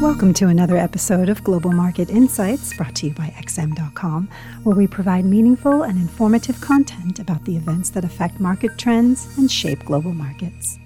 Welcome to another episode of Global Market Insights brought to you by XM.com, where we provide meaningful and informative content about the events that affect market trends and shape global markets.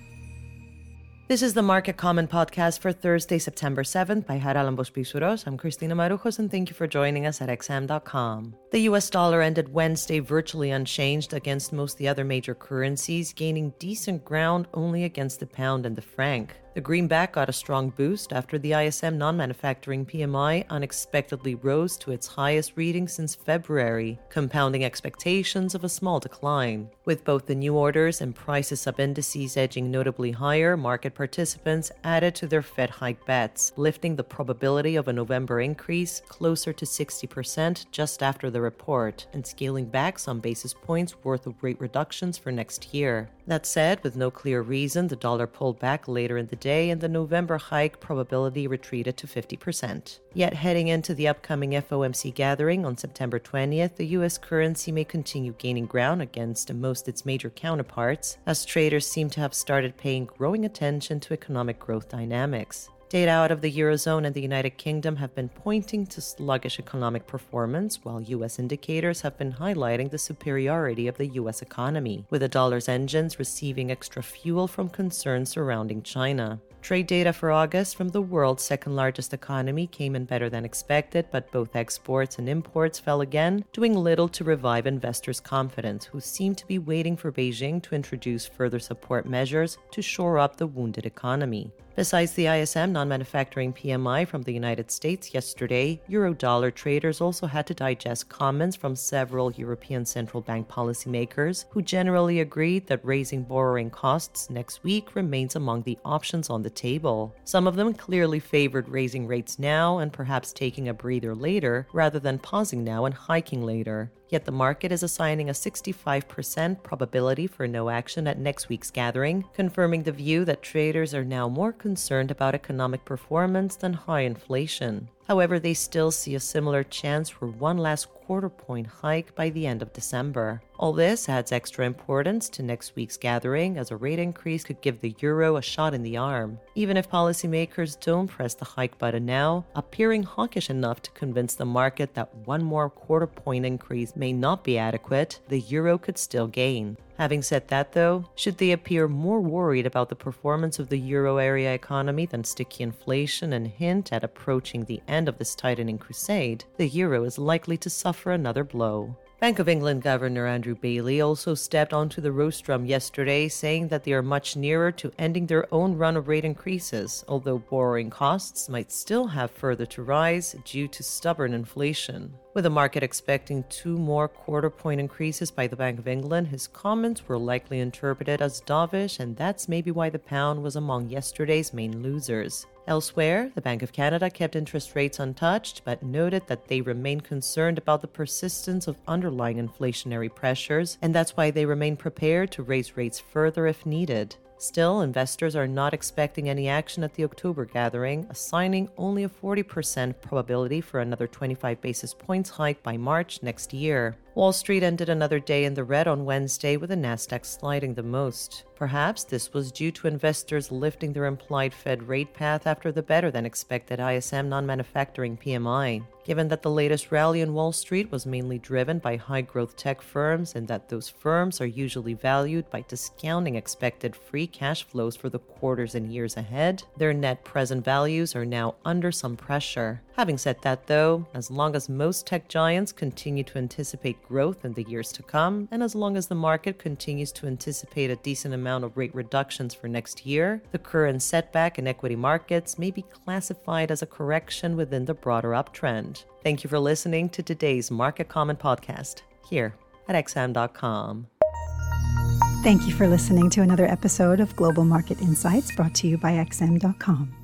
This is the Market Comment podcast for Thursday, September 7th by Charalambos Pissouros. I'm Christina Marujos and thank you for joining us at XM.com. The US dollar ended Wednesday virtually unchanged against most of the other major currencies, gaining decent ground only against the pound and the franc. The greenback got a strong boost after the ISM non manufacturing PMI unexpectedly rose to its highest reading since February, compounding expectations of a small decline. With both the new orders and prices sub indices edging notably higher, market participants added to their Fed hike bets, lifting the probability of a November increase closer to 60% just after the report, and scaling back some basis points worth of rate reductions for next year. That said, with no clear reason, the dollar pulled back later in the day and the November hike probability retreated to 50%. Yet, heading into the upcoming FOMC gathering on September 20th, the US currency may continue gaining ground against most its major counterparts, as traders seem to have started paying growing attention to economic growth dynamics. Data out of the Eurozone and the United Kingdom have been pointing to sluggish economic performance, while U.S. indicators have been highlighting the superiority of the U.S. economy, with the dollar's engines receiving extra fuel from concerns surrounding China. Trade data for August from the world's second largest economy came in better than expected, but both exports and imports fell again, doing little to revive investors' confidence, who seem to be waiting for Beijing to introduce further support measures to shore up the wounded economy. Besides the ISM non manufacturing PMI from the United States yesterday, Eurodollar traders also had to digest comments from several European central bank policymakers who generally agreed that raising borrowing costs next week remains among the options on the table. Some of them clearly favored raising rates now and perhaps taking a breather later rather than pausing now and hiking later. Yet the market is assigning a 65% probability for no action at next week's gathering, confirming the view that traders are now more concerned about economic performance than high inflation. However, they still see a similar chance for one last quarter point hike by the end of December. All this adds extra importance to next week's gathering as a rate increase could give the euro a shot in the arm. Even if policymakers don't press the hike button now, appearing hawkish enough to convince the market that one more quarter point increase may not be adequate, the euro could still gain. Having said that, though, should they appear more worried about the performance of the euro area economy than sticky inflation and hint at approaching the end of this tightening crusade, the euro is likely to suffer another blow. Bank of England Governor Andrew Bailey also stepped onto the rostrum yesterday, saying that they are much nearer to ending their own run of rate increases, although borrowing costs might still have further to rise due to stubborn inflation. With the market expecting two more quarter point increases by the Bank of England, his comments were likely interpreted as dovish, and that's maybe why the pound was among yesterday's main losers. Elsewhere, the Bank of Canada kept interest rates untouched, but noted that they remain concerned about the persistence of underlying inflationary pressures, and that's why they remain prepared to raise rates further if needed. Still, investors are not expecting any action at the October gathering, assigning only a 40% probability for another 25 basis points hike by March next year. Wall Street ended another day in the red on Wednesday with the Nasdaq sliding the most. Perhaps this was due to investors lifting their implied Fed rate path after the better than expected ISM non manufacturing PMI. Given that the latest rally in Wall Street was mainly driven by high growth tech firms and that those firms are usually valued by discounting expected free cash flows for the quarters and years ahead, their net present values are now under some pressure. Having said that, though, as long as most tech giants continue to anticipate growth in the years to come, and as long as the market continues to anticipate a decent amount of rate reductions for next year, the current setback in equity markets may be classified as a correction within the broader uptrend. Thank you for listening to today's Market Comment podcast here at XM.com. Thank you for listening to another episode of Global Market Insights brought to you by XM.com.